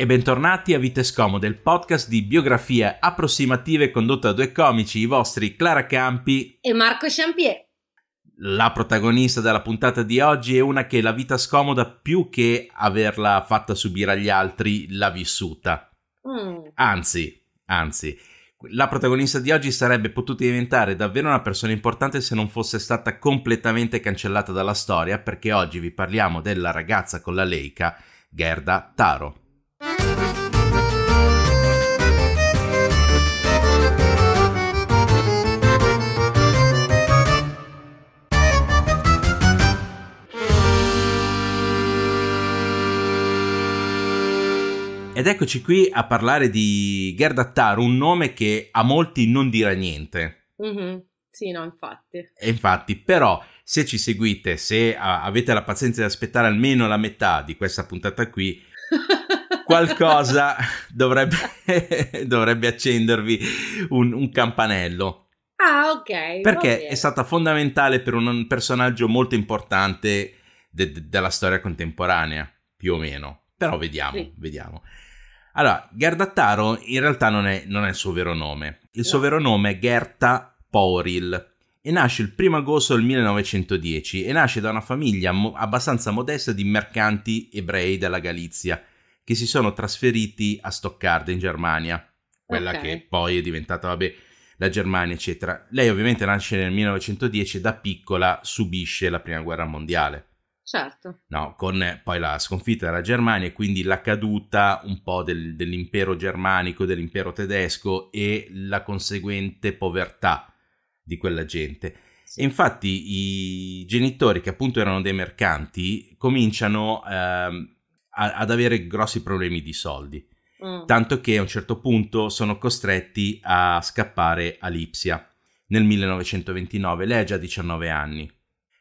E bentornati a Vite Scomode, il podcast di biografie approssimative condotto da due comici, i vostri Clara Campi e Marco Champier. La protagonista della puntata di oggi è una che la vita scomoda più che averla fatta subire agli altri l'ha vissuta. Mm. Anzi, anzi, la protagonista di oggi sarebbe potuta diventare davvero una persona importante se non fosse stata completamente cancellata dalla storia, perché oggi vi parliamo della ragazza con la Leica, Gerda Taro. Ed eccoci qui a parlare di Gerda Taro, un nome che a molti non dirà niente. Mm-hmm. Sì, no, infatti. E infatti, però, se ci seguite, se uh, avete la pazienza di aspettare almeno la metà di questa puntata qui, qualcosa dovrebbe, dovrebbe accendervi un, un, campanello. Ah, ok. Perché è stata fondamentale per un personaggio molto importante de- de- della storia contemporanea, più o meno. Però vediamo, sì. vediamo. Allora, Gerda Taro in realtà non è, non è il suo vero nome. Il suo vero nome è Gerta Poril e nasce il 1 agosto del 1910 e nasce da una famiglia mo- abbastanza modesta di mercanti ebrei della Galizia che si sono trasferiti a Stoccarda in Germania, quella okay. che poi è diventata, vabbè, la Germania, eccetera. Lei ovviamente nasce nel 1910 e da piccola subisce la prima guerra mondiale. Certo. No, con poi la sconfitta della Germania e quindi la caduta un po' del, dell'impero germanico, dell'impero tedesco e la conseguente povertà di quella gente. Sì. E infatti i genitori, che appunto erano dei mercanti, cominciano eh, a, ad avere grossi problemi di soldi. Mm. Tanto che a un certo punto sono costretti a scappare a Lipsia nel 1929. Lei ha già 19 anni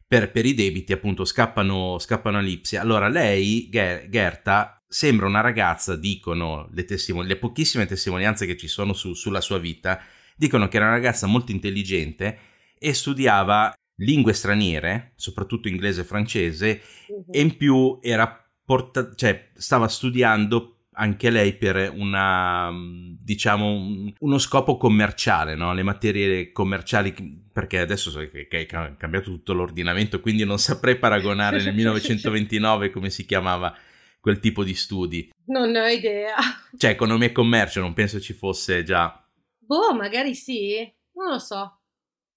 per, per i debiti appunto scappano, scappano a Lipsia. Allora lei, Ger- Gerta, sembra una ragazza, dicono le, testimon- le pochissime testimonianze che ci sono su, sulla sua vita, dicono che era una ragazza molto intelligente e studiava lingue straniere, soprattutto inglese e francese, uh-huh. e in più era porta- cioè, stava studiando anche lei per una, diciamo, uno scopo commerciale, no? le materie commerciali, perché adesso so che è cambiato tutto l'ordinamento, quindi non saprei paragonare nel 1929 come si chiamava quel tipo di studi. Non ho idea. Cioè, economia e commercio, non penso ci fosse già. Boh, magari sì, non lo so.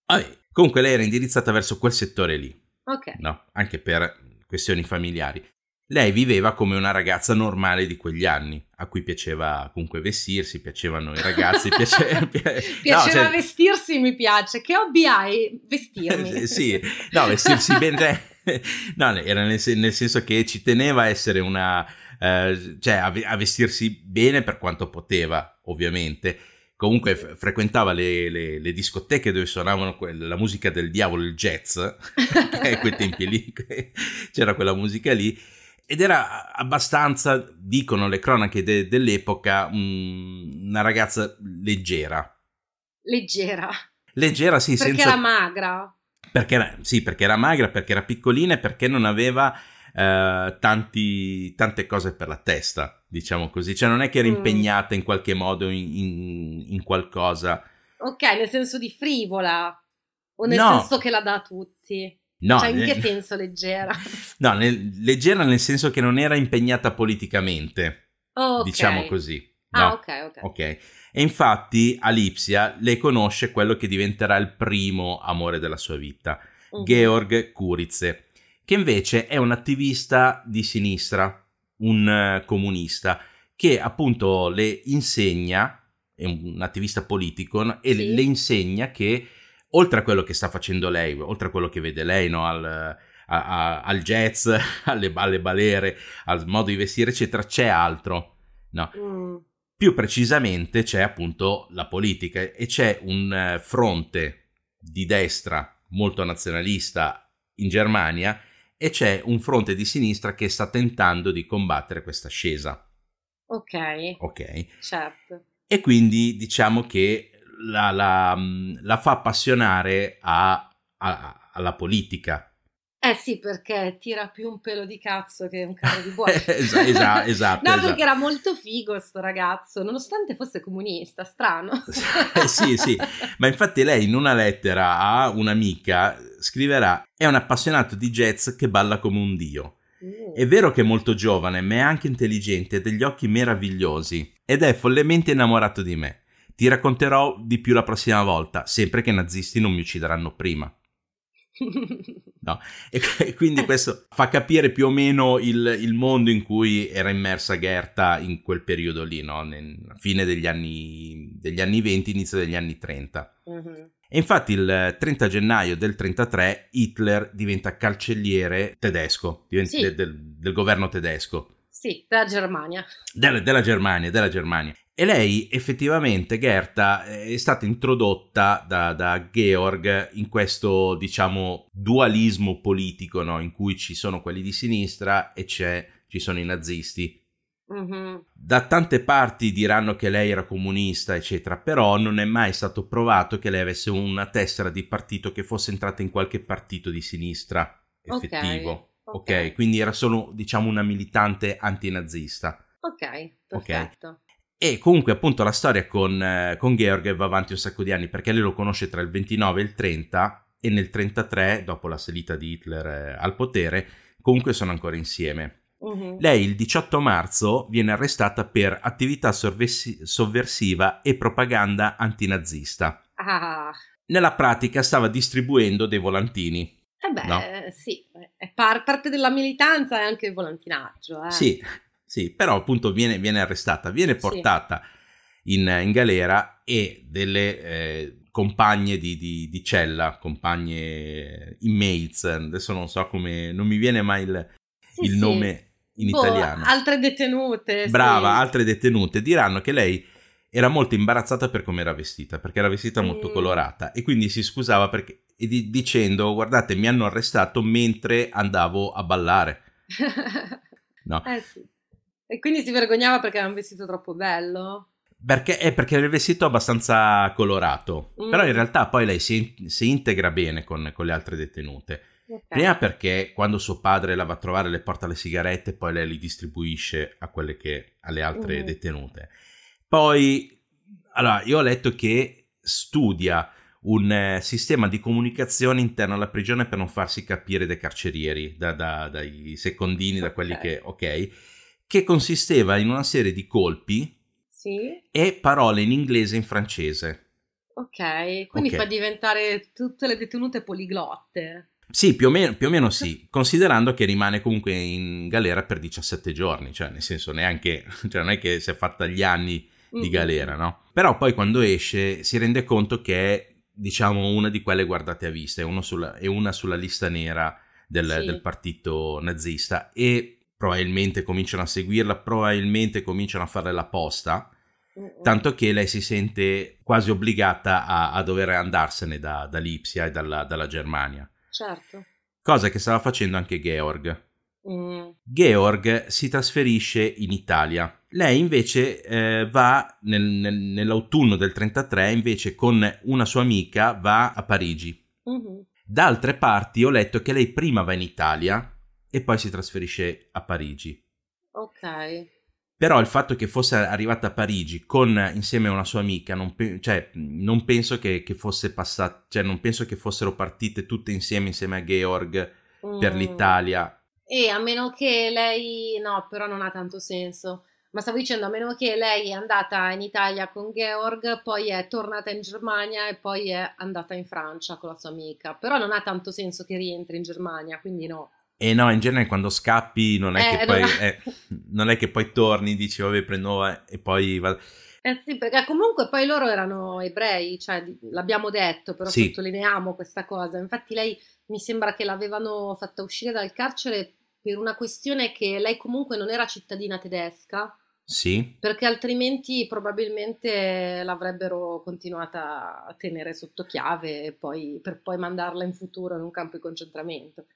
Vabbè, comunque lei era indirizzata verso quel settore lì. Ok. No, anche per questioni familiari. Lei viveva come una ragazza normale di quegli anni, a cui piaceva comunque vestirsi, piacevano i ragazzi, piace... piaceva no, cioè... vestirsi, mi piace. Che hobby hai? Vestirmi. sì, no, vestirsi bene. no, era nel, nel, senso che ci teneva a essere una... Eh, cioè a, a, vestirsi bene per quanto poteva, ovviamente. Comunque f- frequentava le, le, le, discoteche dove suonavano que- la musica del diavolo, il jazz, a quei tempi lì c'era quella musica lì ed era abbastanza, dicono le cronache de- dell'epoca, um, una ragazza leggera. Leggera? Leggera, sì. Perché senza... era magra? Perché era, sì, perché era magra, perché era piccolina e perché non aveva eh, tanti, tante cose per la testa, diciamo così. Cioè non è che era mm. impegnata in qualche modo in, in, in, qualcosa. Ok, nel senso di frivola o nel no. senso che la dà a tutti? No, cioè, in che nel... senso leggera? No, nel... leggera nel senso che non era impegnata politicamente. Okay. Diciamo così. Ah, no? Ah, ok, ok. Ok. E infatti Alipsia lei conosce quello che diventerà il primo amore della sua vita, uh-huh. Georg Kuritze, che invece è un attivista di sinistra, un uh, comunista, che appunto le insegna, è un attivista politico, e sì. le insegna che oltre a quello che sta facendo lei, oltre a quello che vede lei no, al, a, a, al jazz, alle, alle, balere, al modo di vestire, eccetera, c'è altro. No. Mm. Più precisamente c'è appunto la politica e c'è un eh, fronte di destra molto nazionalista in Germania e c'è un fronte di sinistra che sta tentando di combattere questa ascesa. Ok. Ok. Certo. E quindi diciamo che la, la, la fa appassionare a, a, alla politica. Eh sì, perché tira più un pelo di cazzo che un carro di buoi. esatto, esatto, esatto. no, esatto. perché era molto figo sto ragazzo, nonostante fosse comunista, strano. sì, sì, ma infatti lei in una lettera a un'amica scriverà è un appassionato di jazz che balla come un dio. Mm. È vero che è molto giovane, ma è anche intelligente e degli occhi meravigliosi ed è follemente innamorato di me. Ti racconterò di più la prossima volta, sempre che i nazisti non mi uccideranno prima. No? E quindi questo fa capire più o meno il, il, mondo in cui era immersa Gerta in quel periodo lì, no? Nella fine degli anni, degli anni 20, inizio degli anni 30. Uh-huh. E infatti il 30 gennaio del 33 Hitler diventa cancelliere tedesco, diventa sì. de, del, del governo tedesco. Sì, della Germania. Della, della Germania, della Germania. E lei effettivamente, Gerta, è stata introdotta da, da Georg in questo, diciamo, dualismo politico, no? in cui ci sono quelli di sinistra e ci sono i nazisti. Mm-hmm. Da tante parti diranno che lei era comunista, eccetera, però non è mai stato provato che lei avesse una tessera di partito che fosse entrata in qualche partito di sinistra effettivo. Ok, okay. okay. quindi era solo, diciamo, una militante antinazista. Ok, perfetto. Okay. E comunque appunto la storia con, eh, con Georg va avanti un sacco di anni perché lei lo conosce tra il 29 e il 30 e nel 33, dopo la salita di Hitler eh, al potere, comunque sono ancora insieme. Uh-huh. Lei il 18 marzo viene arrestata per attività sorvessi- sovversiva e propaganda antinazista. Ah. Nella pratica stava distribuendo dei volantini. Eh beh, no? sì, è par- parte della militanza e anche il volantinaggio. Eh. Sì, sì, però appunto viene, viene arrestata, viene portata sì. in, in, galera e delle eh, compagne di, di, di, cella, compagne inmates, adesso non so come, non mi viene mai il, sì, il sì. nome in boh, italiano. Altre detenute. Brava, altre detenute diranno che lei era molto imbarazzata per come era vestita, perché era vestita molto mm. colorata e quindi si scusava perché, di, dicendo guardate mi hanno arrestato mentre andavo a ballare. No. Eh sì. E quindi si vergognava perché era un vestito troppo bello? Perché, è perché era il vestito abbastanza colorato. Mm. Però in realtà poi lei si, si integra bene con, con, le altre detenute. Okay. Prima perché quando suo padre la va a trovare le porta le sigarette, poi lei li distribuisce a quelle che alle altre mm. detenute. Poi, allora, io ho letto che studia un eh, sistema di comunicazione interno alla prigione per non farsi capire dai carcerieri, da, da, dai secondini, okay. da quelli che, ok, che consisteva in una serie di colpi sì. e parole in inglese e in francese. Ok, quindi okay. fa diventare tutte le detenute poliglotte. Sì, più o, meno, più o meno sì, considerando che rimane comunque in galera per 17 giorni, cioè nel senso neanche, cioè non è che si è fatta gli anni di galera, no? Però poi quando esce si rende conto che è, diciamo, una di quelle guardate a vista, è, sulla, è una sulla lista nera del, sì. del partito nazista e probabilmente cominciano a seguirla, probabilmente cominciano a fare la posta, tanto che lei si sente quasi obbligata a, a dover andarsene da, da Lipsia e dalla, dalla, Germania. Certo. Cosa che stava facendo anche Georg. Mm. Georg si trasferisce in Italia. Lei invece eh, va nel, nel, nell'autunno del 33, invece con una sua amica va a Parigi. Mm-hmm. Da altre parti ho letto che lei prima va in Italia e poi si trasferisce a Parigi. Ok. Però il fatto che fosse arrivata a Parigi con, insieme a una sua amica, non, pe- cioè, non penso che, che fosse passata, cioè non penso che fossero partite tutte insieme, insieme a Georg, mm. per l'Italia. E a meno che lei, no, però non ha tanto senso. Ma stavo dicendo, a meno che lei è andata in Italia con Georg, poi è tornata in Germania e poi è andata in Francia con la sua amica. Però non ha tanto senso che rientri in Germania, quindi no. E no, in genere quando scappi non è, eh, che, poi, eh, non è che poi torni, dici vabbè prendo e poi va... Eh sì, perché comunque poi loro erano ebrei, cioè l'abbiamo detto, però sì. sottolineiamo questa cosa. Infatti lei mi sembra che l'avevano fatta uscire dal carcere per una questione che lei comunque non era cittadina tedesca. Sì. Perché altrimenti probabilmente l'avrebbero continuata a tenere sotto chiave poi, per poi mandarla in futuro in un campo di concentramento.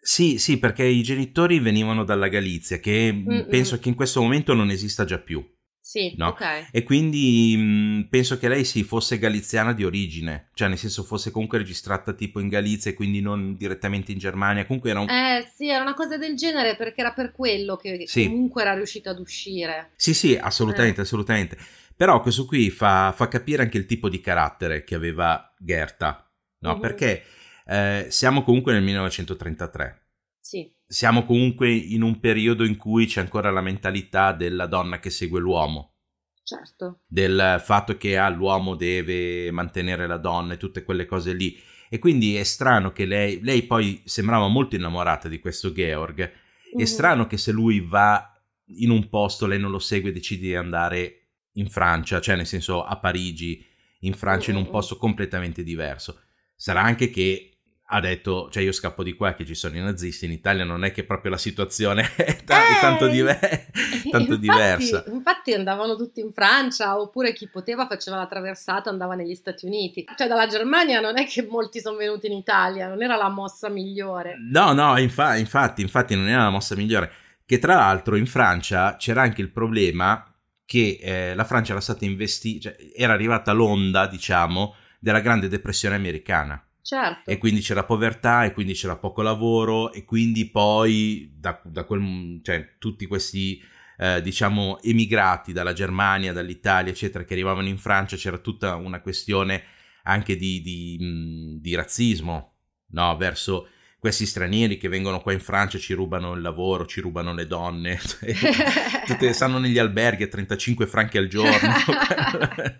Sì, sì, perché i genitori venivano dalla Galizia, che Mm-mm. penso che in questo momento non esista già più. Sì, no? ok. E quindi mh, penso che lei sì, fosse galiziana di origine, cioè nel senso fosse comunque registrata tipo in Galizia e quindi non direttamente in Germania. Comunque era un... Eh sì, era una cosa del genere perché era per quello che sì. comunque era riuscita ad uscire. Sì, sì, assolutamente, eh. assolutamente. Però questo qui fa, fa, capire anche il tipo di carattere che aveva Gerta, no? Mm-hmm. Perché eh, siamo comunque nel 1933. Sì siamo comunque in un periodo in cui c'è ancora la mentalità della donna che segue l'uomo. Certo. Del fatto che ah, l'uomo deve mantenere la donna e tutte quelle cose lì. E quindi è strano che lei, lei poi sembrava molto innamorata di questo Georg. Mm-hmm. È strano che se lui va in un posto, lei non lo segue e decide di andare in Francia, cioè nel senso a Parigi, in Francia, mm-hmm. in un posto completamente diverso. Sarà anche che ha detto, cioè io scappo di qua che ci sono i nazisti, in Italia non è che proprio la situazione è, t- eh, tanto, diver- tanto infatti, diversa. Infatti andavano tutti in Francia, oppure chi poteva faceva la traversata andava negli Stati Uniti. Cioè dalla Germania non è che molti sono venuti in Italia, non era la mossa migliore. No, no, infa- infatti, infatti non era la mossa migliore. Che tra l'altro in Francia c'era anche il problema che eh, la Francia era stata investita, cioè, era arrivata l'onda, diciamo, della grande depressione americana Certo. E quindi c'era povertà e quindi c'era poco lavoro e quindi poi da, da quel, cioè, tutti questi eh, diciamo emigrati dalla Germania, dall'Italia eccetera che arrivavano in Francia c'era tutta una questione anche di, di, di razzismo no? verso questi stranieri che vengono qua in Francia ci rubano il lavoro, ci rubano le donne, tutte, stanno negli alberghi a 35 franchi al giorno.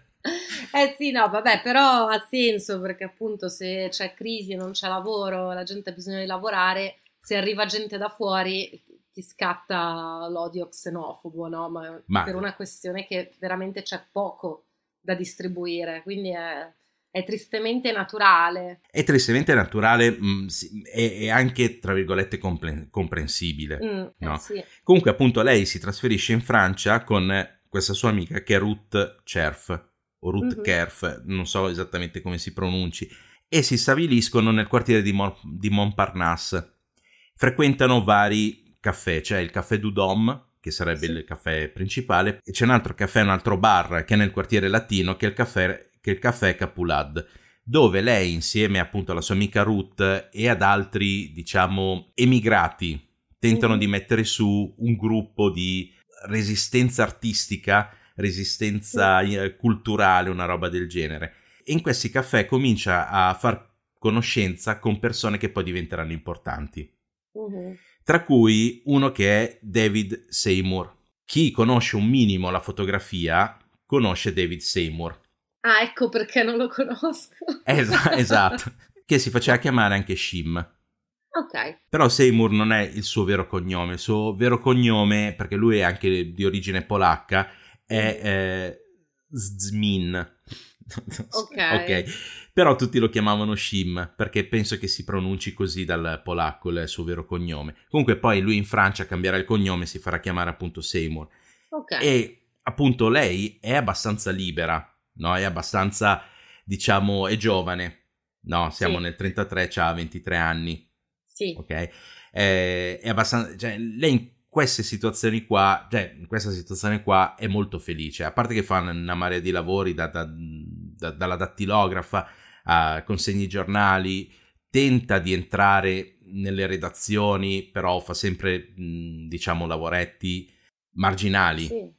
Eh sì, no, vabbè, però ha senso perché appunto se c'è crisi e non c'è lavoro, la gente ha bisogno di lavorare, se arriva gente da fuori ti scatta l'odio xenofobo, no? Ma, Ma... per una questione che veramente c'è poco da distribuire, quindi è, è tristemente naturale. È tristemente naturale mh, e, anche, tra virgolette, compre- comprensibile. Mm, eh, no? eh sì. Comunque, appunto, lei si trasferisce in Francia con questa sua amica che è Ruth Cherf o Ruth mm-hmm. Kerf, non so esattamente come si pronunci, e si stabiliscono nel quartiere di, Mon- di Montparnasse. Frequentano vari caffè, c'è il caffè Dudom, che sarebbe sì. il caffè principale, e c'è un altro caffè, un altro bar che è nel quartiere latino, che è il caffè, che è il caffè Capulad, dove lei insieme appunto alla sua amica Ruth e ad altri, diciamo, emigrati, tentano mm-hmm. di mettere su un gruppo di resistenza artistica resistenza sì. culturale, una roba del genere. E in questi caffè comincia a far conoscenza con persone che poi diventeranno importanti. Uh-huh. Tra cui uno che è David Seymour. Chi conosce un minimo la fotografia conosce David Seymour. Ah, ecco perché non lo conosco. Es- esatto, che si faceva chiamare anche Shim. Ok. Però Seymour non è il suo vero cognome, il suo vero cognome, perché lui è anche di origine polacca, è eh, Zmin. ok. ok. Però tutti lo chiamavano Shim perché penso che si pronunci così dal polacco il suo vero cognome. Comunque poi lui in Francia cambierà il cognome e si farà chiamare appunto Seymour. Ok. E appunto lei è abbastanza libera, no? È abbastanza, diciamo, è giovane. No, siamo sì. nel 33, ha 23 anni. Sì. Ok. È, è abbastanza, cioè, lei queste situazioni qua, cioè in questa situazione qua è molto felice, a parte che fa una marea di lavori da, da, da, dalla dattilografa a consegni giornali, tenta di entrare nelle redazioni, però fa sempre, diciamo, lavoretti marginali, sì.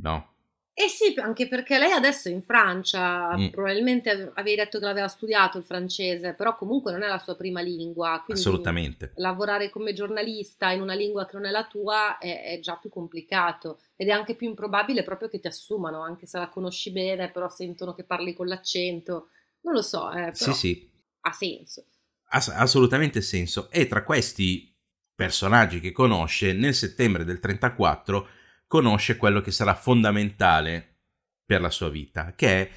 no? Eh sì, anche perché lei adesso è in Francia, mm. probabilmente avevi detto che l'aveva studiato il francese, però comunque non è la sua prima lingua. Assolutamente. Lavorare come giornalista in una lingua che non è la tua è, è, già più complicato ed è anche più improbabile proprio che ti assumano, anche se la conosci bene, però sentono che parli con l'accento. Non lo so, eh, sì, sì. ha senso. Ha assolutamente senso. E tra questi personaggi che conosce, nel settembre del 34 conosce quello che sarà fondamentale per la sua vita, che è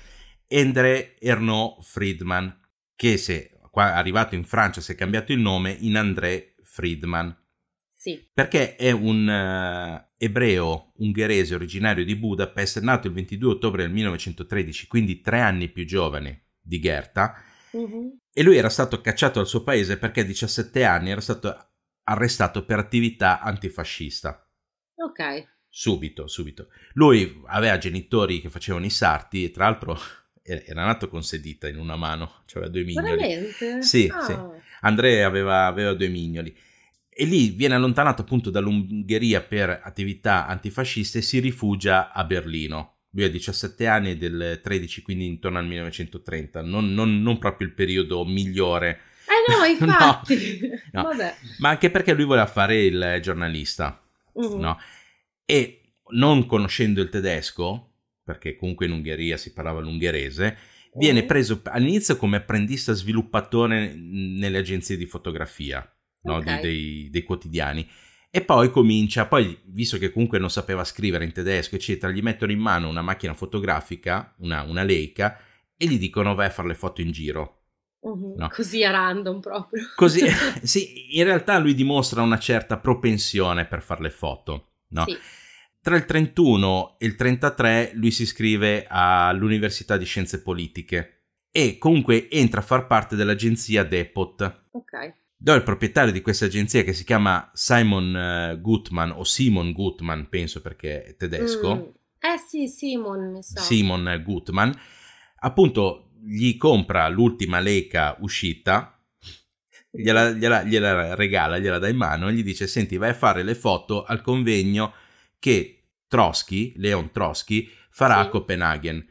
André Ernaud Friedman, che se qua arrivato in Francia si è cambiato il nome in André Friedman. Sì. Perché è un uh, ebreo ungherese originario di Budapest, nato il 22 ottobre del 1913, quindi tre anni più giovane di Gerta, uh-huh. e lui era stato cacciato dal suo paese perché a 17 anni era stato arrestato per attività antifascista. Ok. Subito, subito. Lui aveva genitori che facevano i sarti e tra l'altro era nato con sedita in una mano, cioè aveva due mignoli. Veramente? Sì, ah. sì. Andrea aveva, aveva due mignoli e lì viene allontanato appunto dall'Ungheria per attività antifasciste e si rifugia a Berlino. Lui ha 17 anni del 13, quindi intorno al 1930, non, non, non proprio il periodo migliore. Eh no, infatti. no, no. Ma anche perché lui voleva fare il giornalista, uh-huh. no? E non conoscendo il tedesco, perché comunque in Ungheria si parlava l'ungherese, viene preso all'inizio come apprendista sviluppatore nelle agenzie di fotografia no? okay. dei, dei, quotidiani. E poi comincia, poi visto che comunque non sapeva scrivere in tedesco, eccetera, gli mettono in mano una macchina fotografica, una, una Leica, e gli dicono vai a fare le foto in giro. Uh-huh. No. Così a random proprio. Così, sì, in realtà lui dimostra una certa propensione per fare le foto, no? Sì. Tra il 31 e il 33 lui si iscrive all'Università di Scienze Politiche e comunque entra a far parte dell'agenzia Depot. Ok dove il proprietario di questa agenzia che si chiama Simon uh, Gutman o Simon Gutman, penso perché è tedesco. Mm. Eh sì, Simon, mi sa. Simon Gutman, appunto gli compra l'ultima Leica uscita, gliela, gliela, gliela regala, gliela dà in mano e gli dice senti vai a fare le foto al convegno che Trotsky, Leon Trotsky, farà sì. a Copenaghen.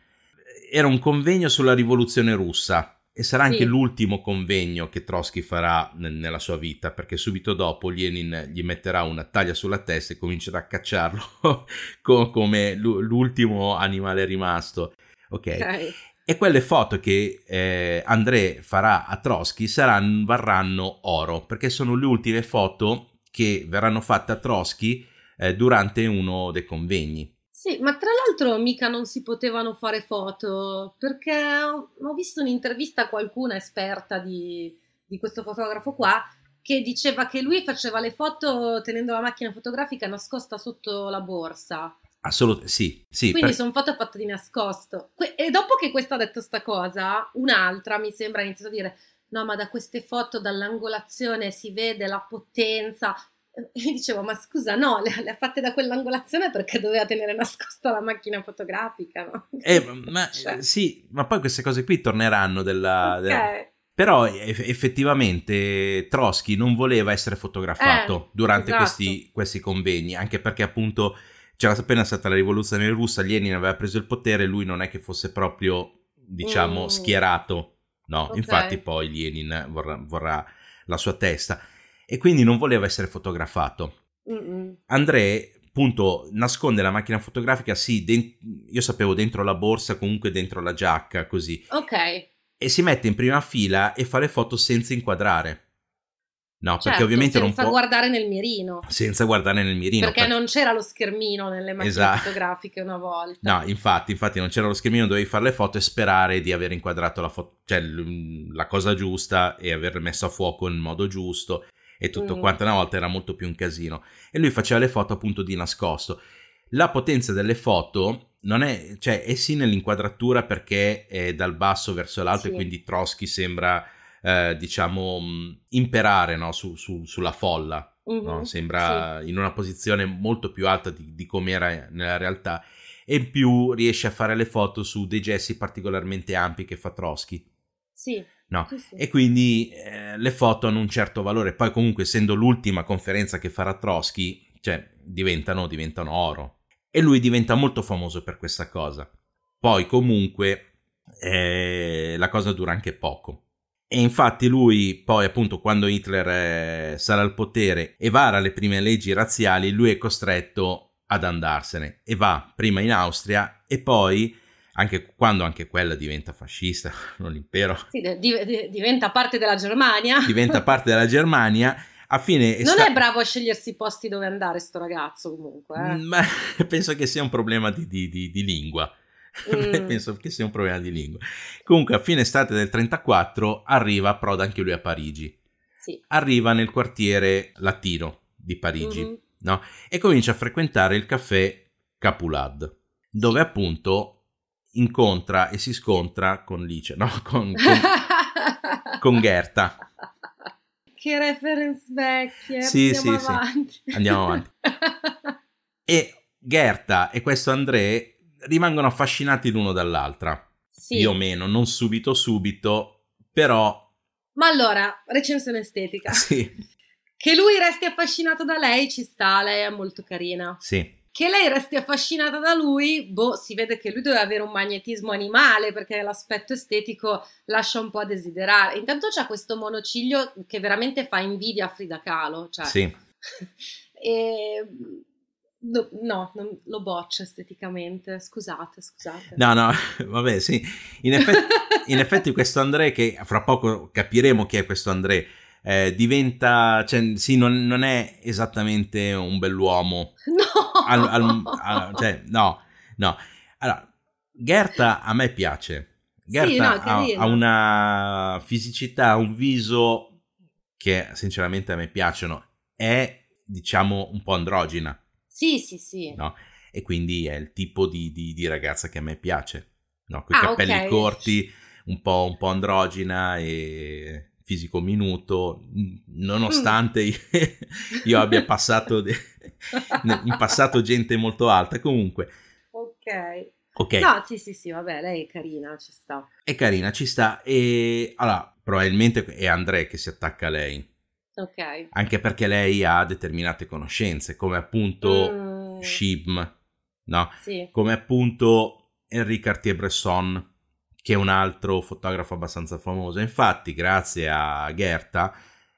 Era un convegno sulla rivoluzione russa e sarà sì. anche l'ultimo convegno che Trotsky farà n- nella sua vita, perché subito dopo Lenin gli metterà una taglia sulla testa e comincerà a cacciarlo co- come l- l'ultimo animale rimasto. Ok. okay. E quelle foto che eh, André farà a Trotsky saranno, varranno oro, perché sono le ultime foto che verranno fatte a Trotsky eh, durante uno dei convegni. Sì, ma tra l'altro mica non si potevano fare foto, perché ho visto un'intervista a qualcuna esperta di, di questo fotografo qua che diceva che lui faceva le foto tenendo la macchina fotografica nascosta sotto la borsa. Assolutamente, sì, sì. Quindi per... sono foto fatte di nascosto. Que- e dopo che questa ha detto sta cosa, un'altra mi sembra ha iniziato a dire no, ma da queste foto, dall'angolazione si vede la potenza. E dicevo, ma scusa, no, le, le, ha fatte da quell'angolazione perché doveva tenere nascosta la macchina fotografica, no? Eh, ma, cioè. Sì, ma poi queste cose qui torneranno della... Okay. della... Però effettivamente Trotsky non voleva essere fotografato eh, durante esatto. questi, questi, convegni, anche perché appunto c'era appena stata la rivoluzione russa, Lenin aveva preso il potere, lui non è che fosse proprio, diciamo, mm. schierato, no? Okay. Infatti poi Lenin vorrà, vorrà la sua testa e quindi non voleva essere fotografato. Mm-mm. André appunto nasconde la macchina fotografica sì, den- io sapevo dentro la borsa, comunque dentro la giacca, così. Ok. E si mette in prima fila e fa le foto senza inquadrare. No, certo, perché ovviamente non può... Senza guardare nel mirino. Senza guardare nel mirino. Perché per... non c'era lo schermino nelle macchine esatto. fotografiche una volta. No, infatti, infatti non c'era lo schermino, dovevi fare le foto e sperare di aver inquadrato la, fo- cioè, la cosa giusta e aver messo a fuoco in modo giusto e tutto mm. quanto una volta era molto più un casino e lui faceva le foto appunto di nascosto la potenza delle foto non è, cioè è sì nell'inquadratura perché è dal basso verso l'alto sì. e quindi Trotsky sembra eh, diciamo mm, imperare no? su, su, sulla folla mm-hmm. no? sembra sì. in una posizione molto più alta di, di come era nella realtà e in più riesce a fare le foto su dei gessi particolarmente ampi che fa Trotsky sì No? Sì, sì. E quindi eh, le foto hanno un certo valore. Poi, comunque, essendo l'ultima conferenza che farà Trotsky, cioè diventano, diventano oro. E lui diventa molto famoso per questa cosa. Poi, comunque, eh, la cosa dura anche poco. E infatti lui poi appunto quando Hitler eh, sarà al potere e vara le prime leggi razziali, lui è costretto ad andarsene e va prima in Austria e poi anche quando anche quella diventa fascista, non l'impero. Sì, di, diventa parte della Germania. Diventa parte della Germania. A fine non sta... è bravo a scegliersi i posti dove andare sto ragazzo comunque. Eh? Ma penso che sia un problema di, di, di, di lingua. Mm. Penso che sia un problema di lingua. Comunque, a fine estate del 34 arriva, approda anche lui a Parigi. Sì. Arriva nel quartiere latino di Parigi mm-hmm. no? e comincia a frequentare il caffè Capulat, dove sì. appunto incontra e si scontra con Lice, no? Con, con, con Gerta. Che reference vecchie. Sì, Andiamo sì, avanti. sì. Andiamo avanti. e Gerta e questo André rimangono affascinati l'uno dall'altra. Sì. Più o meno, non subito subito, però... Ma allora, recensione estetica. Sì. Che lui resti affascinato da lei ci sta, lei è molto carina. Sì. Che lei resti affascinata da lui, boh, si vede che lui deve avere un magnetismo animale perché l'aspetto estetico lascia un po' a desiderare. Intanto c'ha questo monociglio che veramente fa invidia a Frida Kahlo. Cioè. Sì. e No, no, non, lo boccio esteticamente, scusate, scusate. No, no, vabbè, sì. In effetti, in effetti questo André, che fra poco capiremo chi è questo André, eh, diventa, cioè, sì, non, non, è esattamente un bell'uomo. No! Al, al, al, cioè, no, no. Allora, Gerta a me piace. Gerta sì, no, ha, ha una fisicità, un viso che sinceramente a me piacciono. È, diciamo, un po' androgina sì, sì, sì. No? E quindi è il tipo di, di, di ragazza che a me piace. No? Con i ah, capelli okay. corti, un po', un po' androgina e fisico minuto, nonostante mm. io abbia passato de- in passato gente molto alta. Comunque. Ok. Ok. No, sì, sì, sì, vabbè, lei è carina, ci sta. È carina, ci sta. E allora, probabilmente è Andrea che si attacca a lei. Ok. Anche perché lei ha determinate conoscenze, come appunto mm. Shibm, no? Sì. Come appunto Henri Cartier-Bresson, che è un altro fotografo abbastanza famoso. Infatti, grazie a Gerta,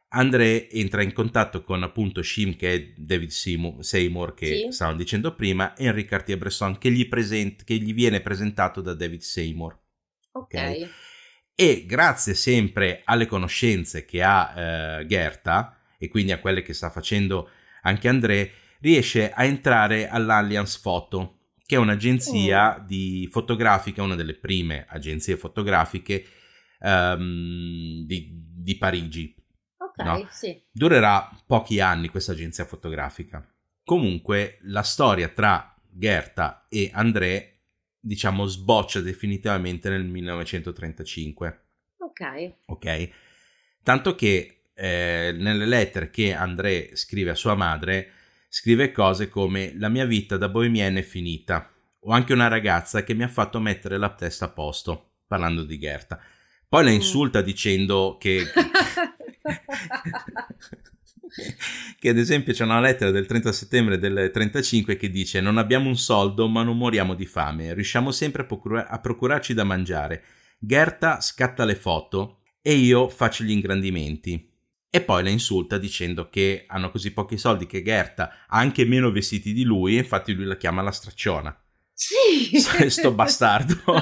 André entra in contatto con appunto Shim, che è David Seymour, che sì. stavamo dicendo prima, e Henri Cartier-Bresson, che gli, present- che gli viene presentato da David Seymour. Ok. okay? e grazie sempre alle conoscenze che ha eh, Gerta e quindi a quelle che sta facendo anche André, riesce a entrare all'Alliance Photo, che è un'agenzia oh. di fotografica, una delle prime agenzie fotografiche um, di, di, Parigi. Ok, no? sì. Durerà pochi anni questa agenzia fotografica. Comunque la storia tra Gerta e André diciamo, sboccia definitivamente nel 1935. Ok. Ok. Tanto che eh, nelle lettere che André scrive a sua madre, scrive cose come la mia vita da bohemienne è finita. Ho anche una ragazza che mi ha fatto mettere la testa a posto, parlando di Gerta. Poi la mm. insulta dicendo che... che ad esempio c'è una lettera del 30 settembre del 35 che dice non abbiamo un soldo ma non moriamo di fame, riusciamo sempre a, procura- a procurarci da mangiare. Gerta scatta le foto e io faccio gli ingrandimenti. E poi la insulta dicendo che hanno così pochi soldi che Gerta ha anche meno vestiti di lui infatti lui la chiama la stracciona. Sì! Sto bastardo.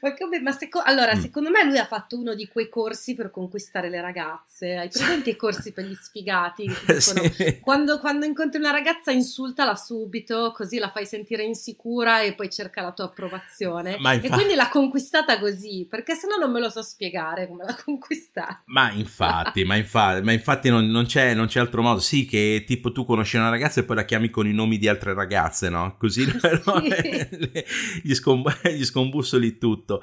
Ma, come, ma seco- allora, mm. secondo me lui ha fatto uno di quei corsi per conquistare le ragazze. Hai presente i corsi per gli sfigati? Dicono, sì. quando, quando, incontri una ragazza insultala subito, così la fai sentire insicura e poi cerca la tua approvazione. Infa- e quindi l'ha conquistata così, perché se no non me lo so spiegare come l'ha conquistata. Ma infatti, ma infatti, ma infatti non, non, c'è, non, c'è, altro modo. Sì, che tipo tu conosci una ragazza e poi la chiami con i nomi di altre ragazze, no? Così sì. gli, scom- gli scombussoli tutto tutto.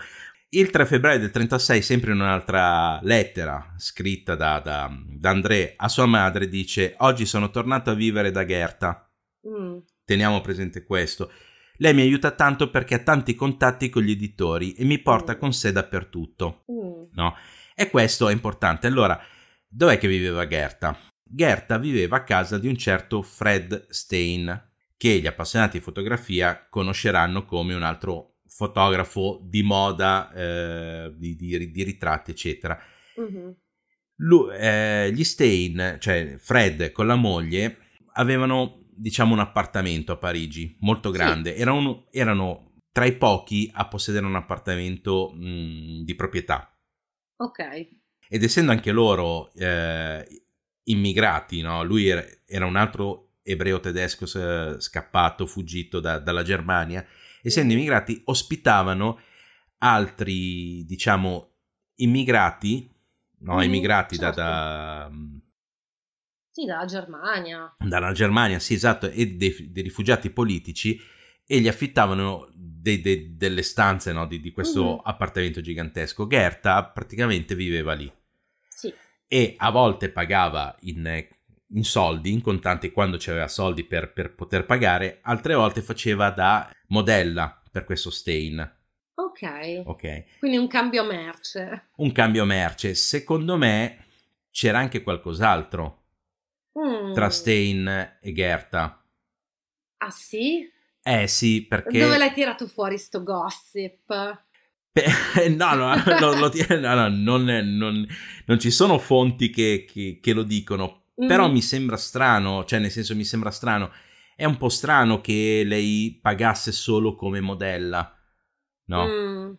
Il 3 febbraio del 36, sempre in un'altra lettera scritta da, da, da André a sua madre, dice: Oggi sono tornato a vivere da Gerta. Mm. Teniamo presente questo. Lei mi aiuta tanto perché ha tanti contatti con gli editori e mi porta mm. con sé dappertutto. Mm. No? E questo è importante. Allora, dov'è che viveva Gerta? Gerta viveva a casa di un certo Fred Stein, che gli appassionati di fotografia conosceranno come un altro fotografo di moda, eh, di, di, di, ritratti, eccetera. Mm-hmm. Lui, eh, gli Stein, cioè Fred con la moglie, avevano diciamo un appartamento a Parigi molto grande. Sì. Erano, erano, tra i pochi a possedere un appartamento mh, di proprietà. Ok. Ed essendo anche loro eh, immigrati, no? lui era, era, un altro ebreo tedesco scappato, fuggito da, dalla Germania essendo immigrati, ospitavano altri, diciamo, immigrati, no, Mhm, immigrati da- certo. da, Sì, dalla Germania. dalla Germania, sì, esatto, e dei, dei rifugiati politici e gli affittavano dei- dei- delle stanze no, di, di questo Mhm. appartamento gigantesco. Gerta praticamente viveva lì Sì. e a volte pagava in, in soldi, in contanti, quando c'aveva soldi per, per poter pagare, altre volte faceva da modella per questo stain. Ok. Ok, Quindi un cambio merce. un cambio merce. Secondo me c'era anche qualcos'altro Mm. tra Stain e Gerta. Ah sì? Eh sì, perché... Dove l'hai tirato fuori sto gossip? Pe- no, no, lo- lo no, no, non, non- non ci sono fonti che, che- che lo dicono, Però mi sembra strano, cioè nel senso mi sembra strano, è un po' strano che lei pagasse solo come modella, no? Mm.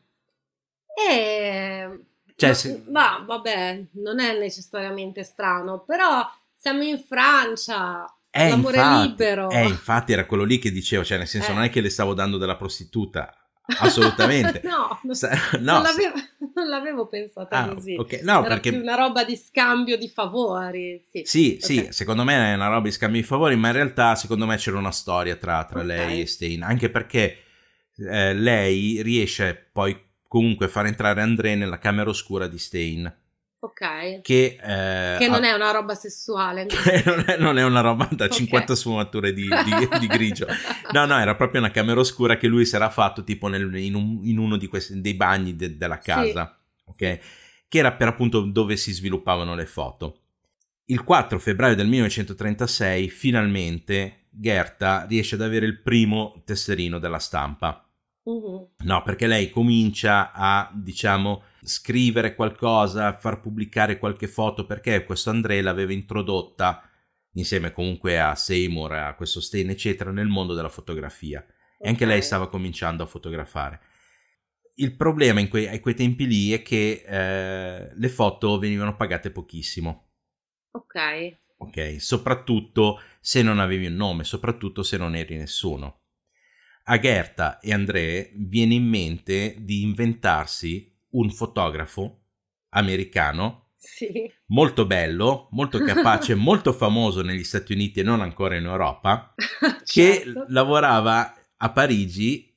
E... Cioè, ma, se- ma, vabbè, non è necessariamente strano, però siamo in Francia, Eh, l'amore infatti, libero. eh, infatti era quello lì che dicevo, cioè nel senso Eh. non è che le stavo dando della prostituta, assolutamente. no, non, Sa- no, non l'avevo, non l'avevo pensata ah, così. ok, no, Era perché... una roba di scambio di favori. Sì, Sì, Ok. sì, secondo me è una roba di scambio di favori, ma in realtà secondo me c'era una storia tra, tra Ok. lei e Stein, anche perché eh, lei riesce poi comunque a far entrare André nella camera oscura di Stein, Ok. che, eh, Che non ha- è una roba sessuale. non, è, non è una roba da Ok. 50 sfumature di, di- di grigio. No, no, era proprio una camera oscura che lui si era fatto tipo nel- in, un- in uno di questi, dei bagni de- della Sì. casa, ok? Che era per appunto dove si sviluppavano le foto. Il 4 febbraio del 1936 finalmente Gerta riesce ad avere il primo tesserino della stampa. Mhm. No, perché lei comincia a, diciamo, scrivere qualcosa, far pubblicare qualche foto, perché questo André l'aveva introdotta insieme comunque a Seymour, a questo Stein, eccetera, nel mondo della fotografia. E anche lei stava cominciando a fotografare. Il problema in quei, quei tempi lì è che eh, le foto venivano pagate pochissimo, Ok. ok? Soprattutto se non avevi un nome, soprattutto se non eri nessuno. A Gerta e André viene in mente di inventarsi un fotografo americano Sì. molto bello, molto capace, molto famoso negli Stati Uniti e non ancora in Europa, che Certo. lavorava a Parigi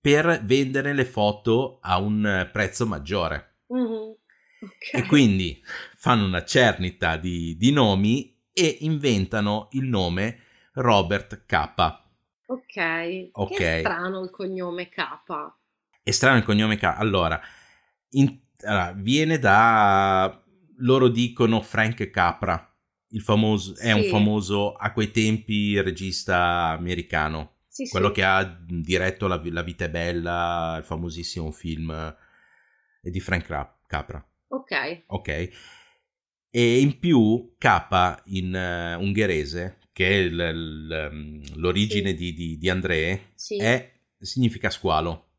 per vendere le foto a un prezzo maggiore. Mhm. Ok. E quindi fanno una cernita di, di nomi e inventano il nome Robert K. Ok. Ok. Che strano il cognome K. È strano il cognome K. Allora, in- allora, viene da... loro dicono Frank Capra, il famoso, è un Sì. famoso a quei tempi regista americano, Sì, quello sì. che ha diretto La, La vita è bella, il famosissimo film eh, di Frank Ra- Capra. Ok. Ok. E in più K in eh, ungherese, che è il- il- l'origine Sì. di, di, di André, Sì. è, significa squalo.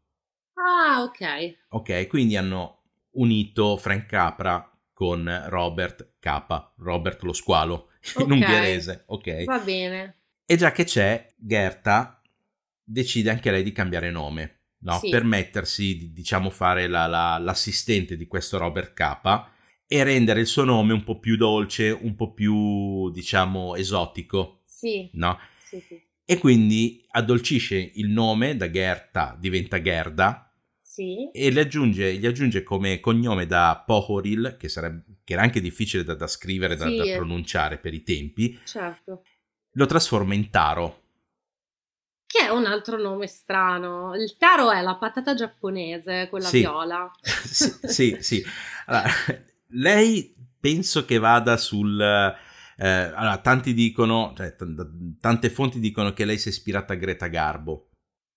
Ah, ok. Ok, quindi hanno unito Frank Capra con Robert K, Robert lo squalo, in Ok. ungherese, ok? Va bene. E già che c'è, Gerta decide anche lei di cambiare nome, no? Sì. Per mettersi, di- diciamo, fare la- la- l'assistente di questo Robert K e rendere il suo nome un po' più dolce, un po' più, diciamo, esotico, Sì. no? Sì, sì. E quindi addolcisce il nome da Gerta, diventa Gerda, Sì. e aggiunge, gli aggiunge come cognome da Pohoril, che, sarebbe, che era anche difficile da, da scrivere, da, Sì, da eh. pronunciare per i tempi, Certo. lo trasforma in Taro. Che è un altro nome strano. Il taro è la patata giapponese, quella Sì. viola. sì, sì, sì. Allora, lei penso che vada sul... eh, allora, tanti dicono, cioè, t- tante fonti dicono che lei si è ispirata a Greta Garbo.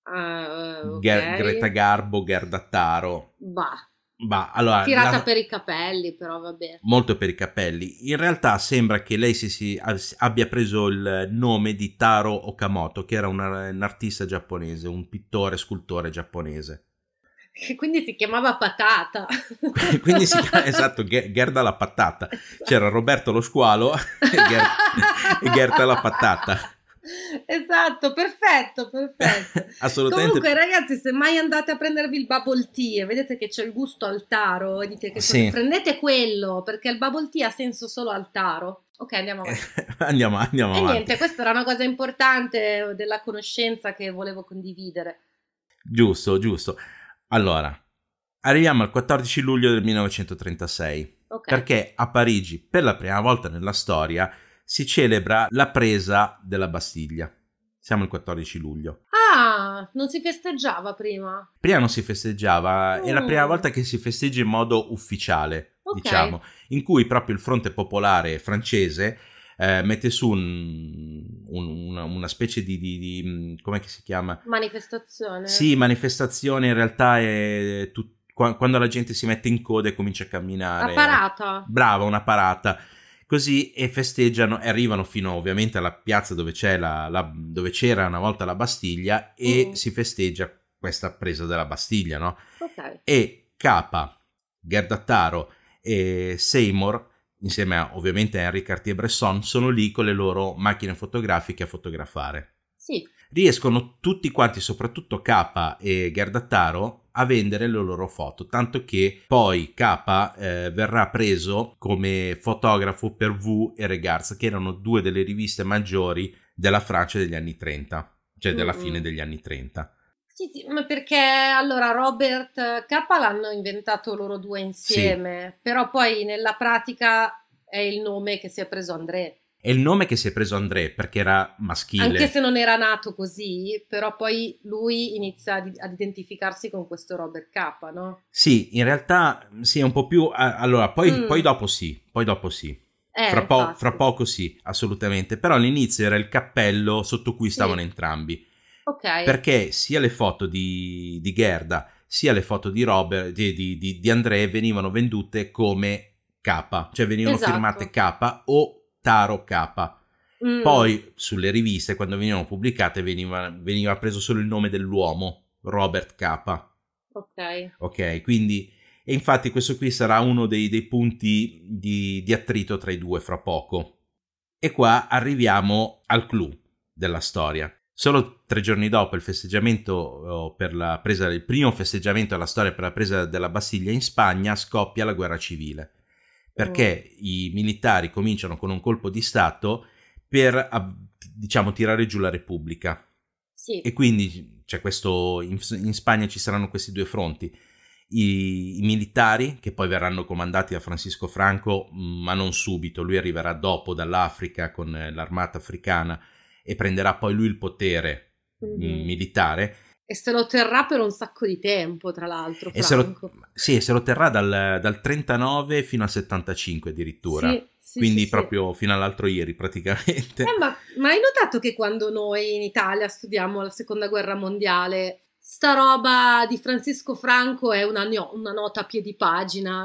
Ah, eh, ok. Ger- Greta Garbo, Gerda Taro. Bah, Ma allora... tirata la- per i capelli, però vabbè. molto per i capelli. In realtà sembra che lei si, si- abbia preso il nome di Taro Okamoto, che era una- un artista giapponese, un pittore, scultore giapponese. Che quindi si chiamava patata. Quindi si chiama esatto Ge- Gerda la patata. C'era Roberto lo squalo e, Ger- e Gerda la patata. esatto, perfetto, perfetto. Assolutamente. Comunque, ragazzi, se mai andate a prendervi il bubble tea e vedete che c'è il gusto al taro, e dite che Sì. prendete quello perché il bubble tea ha senso solo al taro. Ok, andiamo avanti. andiamo, andiamo E avanti. niente, questa era una cosa importante della conoscenza che volevo condividere. Giusto, giusto. Allora, arriviamo al 14 luglio del 1936, Ok. perché a Parigi, per la prima volta nella storia, si celebra la presa della Bastiglia. Siamo il 14 luglio. Ah, non si festeggiava prima. Prima non si festeggiava, è la Mm. prima volta che si festeggia in modo ufficiale, Ok. diciamo, in cui proprio il fronte popolare francese eh, mette su un- un- una, una specie di, di, di- come si chiama? Manifestazione. Sì, manifestazione in realtà è tut- qua- quando la gente si mette in coda e comincia a camminare. La parata. Brava, una parata. Così e festeggiano e arrivano fino ovviamente alla piazza dove, c'è la, la- dove c'era una volta la Bastiglia e Mm. si festeggia questa presa della Bastiglia, no? Ok. E Capa, Gerdattaro e Seymour, insieme a ovviamente Henri Cartier-Bresson, sono lì con le loro macchine fotografiche a fotografare Sì. riescono tutti quanti, soprattutto K e Gerdattaro, a vendere le loro foto, tanto che poi K eh, verrà preso come fotografo per V e Regards, che erano due delle riviste maggiori della Francia degli anni 30, cioè della Mm-mm. fine degli anni 30. Sì, sì, ma perché allora Robert K l'hanno inventato loro due insieme, però poi nella pratica è il nome che si è preso André. È il nome che si è preso André perché era maschile. Anche se non era nato così, però poi lui inizia ad, ad identificarsi con questo Robert K, no? Sì, in realtà sì, è un po' più... Allora, poi, Mm. poi dopo sì, poi dopo sì. Eh, fra, po- fra poco sì, assolutamente. Però all'inizio era il cappello sotto cui Sì. stavano entrambi. Ok. Perché sia le foto di, di Gerda sia le foto di Robert, di, di, di- di André venivano vendute come K, cioè venivano Esatto. firmate K o Taro K. Mm. Poi sulle riviste, quando venivano pubblicate, veniva, veniva preso solo il nome dell'uomo, Robert K. Ok. Ok, quindi e infatti questo qui sarà uno dei, dei punti di, di attrito tra i due fra poco. E qua arriviamo al clou della storia. Solo tre giorni dopo il festeggiamento per la presa, il primo festeggiamento della storia per la presa della Bastiglia in Spagna, scoppia la guerra civile. Perché i militari cominciano con un colpo di Stato per, diciamo, tirare giù la Repubblica. Sì. E quindi c'è questo, in, in Spagna ci saranno questi due fronti. I, i militari che poi verranno comandati da Francisco Franco, ma non subito, lui arriverà dopo dall'Africa con eh, l'armata africana e prenderà poi lui il potere mh, Mhm. militare. E se lo terrà per un sacco di tempo, tra l'altro, E se lo, sì, se lo terrà dal, dal 39 fino al 75 addirittura. Sì, sì, quindi sì. proprio fino all'altro ieri praticamente. Eh, ma, ma hai notato che quando noi in Italia studiamo la seconda guerra mondiale, sta roba di Francisco Franco è una, no- una nota a piedi pagina?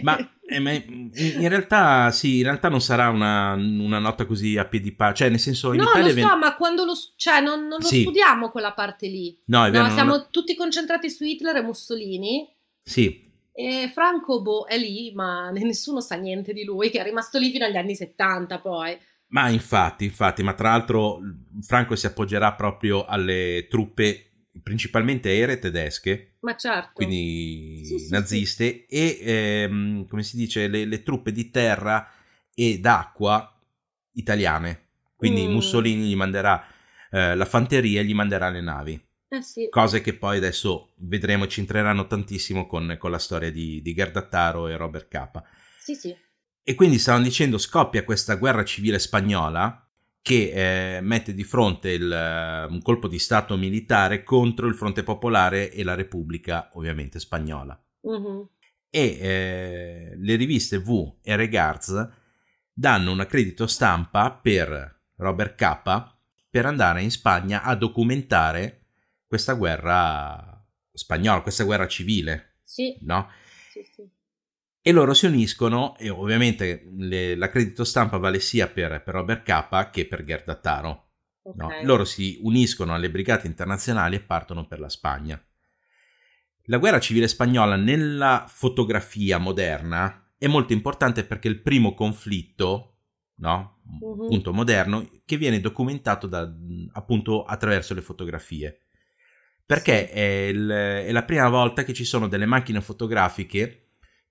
Ma, eh, ma in, realtà sì, in realtà non sarà una, una nota così a piedi pari, cioè nel senso in no, Italia lo ven- so, ma quando lo, cioè, non, non lo Sì. studiamo quella parte lì. No, è vero, No, siamo lo- tutti concentrati su Hitler e Mussolini. Sì, E Franco, boh, è lì, ma nessuno sa niente di lui, che è rimasto lì fino agli anni 70 poi. ma infatti, infatti, ma tra l'altro Franco si appoggerà proprio alle truppe principalmente aeree tedesche, Ma certo. quindi Sì, sì, naziste, e ehm, come si dice, le, le truppe di terra e d'acqua italiane. Quindi Mm. Mussolini gli manderà eh, la fanteria e gli manderà le navi. Eh sì. cose che poi adesso vedremo ci entreranno tantissimo con, con la storia di, di Gerdattaro e Robert Capa. Sì, sì. E quindi stavano dicendo scoppia questa guerra civile spagnola che eh, mette di fronte il, eh, un colpo di stato militare contro il fronte popolare e la Repubblica ovviamente spagnola. Mhm. E eh, le riviste V e Regards danno un accredito stampa per Robert Capa per andare in Spagna a documentare questa guerra spagnola, questa guerra civile, Sì, no? sì, sì. E loro si uniscono e ovviamente le- l'accredito stampa vale sia per, per Robert Capa che per Gerdattaro. Ok. no? Loro si uniscono alle brigate internazionali e partono per la Spagna. La guerra civile spagnola nella fotografia moderna è molto importante perché il primo conflitto, no? uh-huh. appunto moderno, che viene documentato da, appunto attraverso le fotografie. Perché è, il, è la prima volta che ci sono delle macchine fotografiche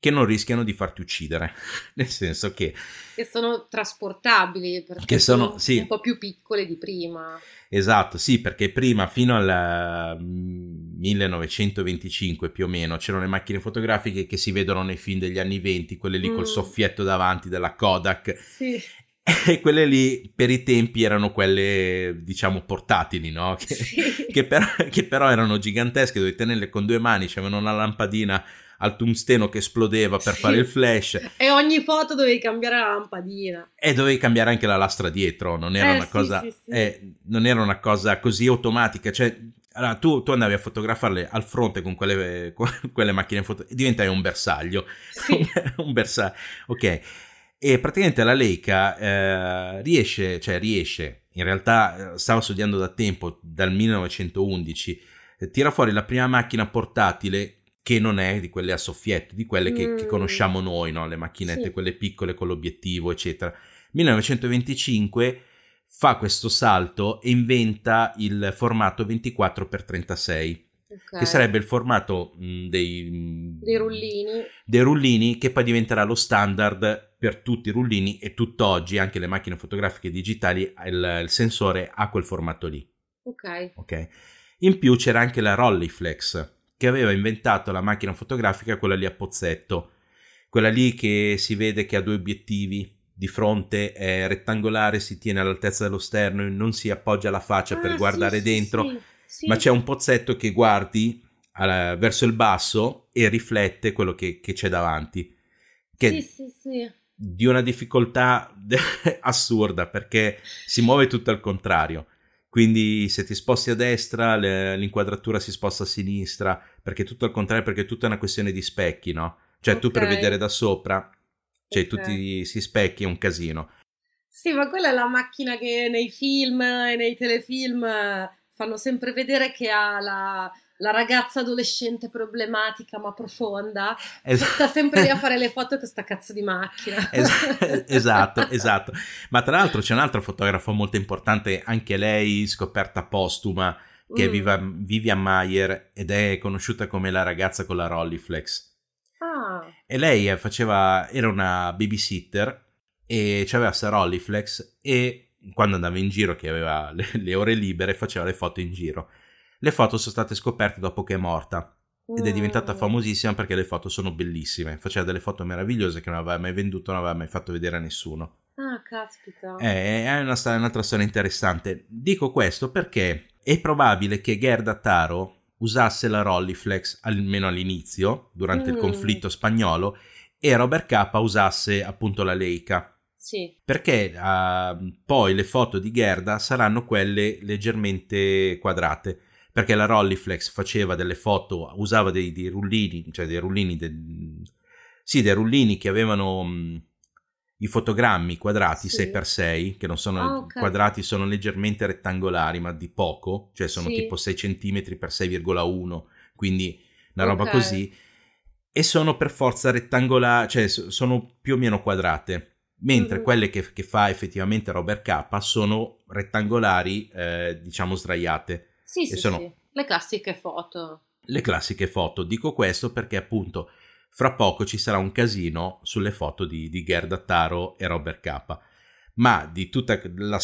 che non rischiano di farti uccidere, nel senso che... Che sono trasportabili, perché sono, sono sì. un po' più piccole di prima. Esatto, sì, perché prima, fino al 1925 più o meno, c'erano le macchine fotografiche che si vedono nei film degli anni 20, quelle lì mm. col soffietto davanti della Kodak. Sì. E quelle lì per i tempi erano quelle, diciamo, portatili, no? Che, sì. che, però, che però, erano gigantesche, dovevi tenerle con due mani, c'avevano una lampadina al tungsteno che esplodeva per sì. fare il flash. E ogni foto dovevi cambiare la lampadina. E dovevi cambiare anche la lastra dietro, non era, eh, una, sì, cosa, sì, eh, non era una cosa così automatica. Cioè, allora, tu, tu, andavi a fotografarle al fronte con quelle, con quelle macchine foto e diventavi un bersaglio. un bersaglio, ok. E praticamente la Leica eh, riesce, cioè riesce, in realtà eh, stavo studiando da tempo, dal 1911, eh, tira fuori la prima macchina portatile che non è di quelle a soffietto, di quelle che, mm. che conosciamo noi, no? le macchinette, sì. quelle piccole con l'obiettivo, eccetera. 1925 fa questo salto e inventa il formato 24x36. Okay. Che sarebbe il formato mh, dei, mh, dei, rullini. dei rullini che poi diventerà lo standard per tutti i rullini e tutt'oggi anche le macchine fotografiche digitali il, il sensore ha quel formato lì. Ok. okay. In più c'era anche la Rolleiflex che aveva inventato la macchina fotografica, quella lì a pozzetto, quella lì che si vede che ha due obiettivi, di fronte è rettangolare, si tiene all'altezza dello sterno e non si appoggia la faccia ah, per guardare sì, dentro, sì, sì, ma c'è un pozzetto che guardi alla, verso il basso e riflette quello che, che c'è davanti. Che Di una difficoltà assurda perché si muove tutto al contrario. Quindi se ti sposti a destra, le, l'inquadratura si sposta a sinistra, perché tutto al contrario, perché è tutta una questione di specchi, no? Cioè okay. tu per vedere da sopra, cioè okay. tutti si specchi, è un casino. Sì, ma quella è la macchina che nei film e nei telefilm fanno sempre vedere che ha la, la ragazza adolescente problematica ma profonda es- sta sempre lì a fare le foto con sta cazzo di macchina. Es- esatto, esatto. Ma tra l'altro c'è un altro fotografo molto importante, anche lei scoperta postuma, che mm. è Viva- Vivian Mayer ed è conosciuta come la ragazza con la Rolleiflex. Ah. E lei faceva, era una babysitter e aveva questa Rolleiflex e quando andava in giro, che aveva le, le ore libere, faceva le foto in giro le foto sono state scoperte dopo che è morta ed è diventata mm. famosissima perché le foto sono bellissime. Faceva delle foto meravigliose che non aveva mai venduto, non aveva mai fatto vedere a nessuno. Ah, caspita. È, è una, un'altra storia interessante. Dico questo perché è probabile che Gerda Taro usasse la Rolleiflex almeno all'inizio, durante mm. il conflitto spagnolo, e Robert K usasse appunto la Leica. Sì. Perché uh, poi le foto di Gerda saranno quelle leggermente quadrate perché la Rolleiflex faceva delle foto, usava dei, dei rullini, cioè dei rullini, de, sì, dei rullini che avevano mh, i fotogrammi quadrati sì. 6x6, che non sono oh, okay. quadrati, sono leggermente rettangolari, ma di poco, cioè sono sì. tipo 6 cm x 6,1, quindi una roba okay. così, e sono per forza rettangolari, cioè sono più o meno quadrate, mentre mm-hmm. quelle che, che, fa effettivamente Robert K sono rettangolari, eh, diciamo sdraiate. Sì, sì, sono sì. Le classiche foto. Le classiche foto. Dico questo perché appunto fra poco ci sarà un casino sulle foto di, di Gerda Taro e Robert K. Ma di tutta la,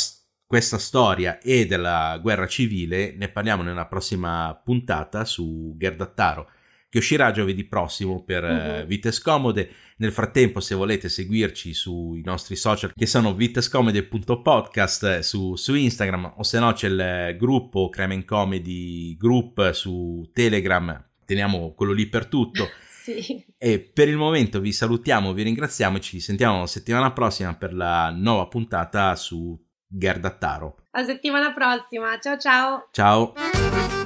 questa storia e della guerra civile ne parliamo nella prossima puntata su Gerda Taro che uscirà giovedì prossimo per uh-huh. Vite Scomode. Nel frattempo, se volete seguirci sui nostri social, che sono vitescomode.podcast eh, su, su Instagram, o se no c'è il gruppo Crime Comedy Group su Telegram, teniamo quello lì per tutto. Sì. E per il momento vi salutiamo, vi ringraziamo e ci sentiamo settimana prossima per la nuova puntata su Gerda Taro. A settimana prossima, ciao ciao! Ciao!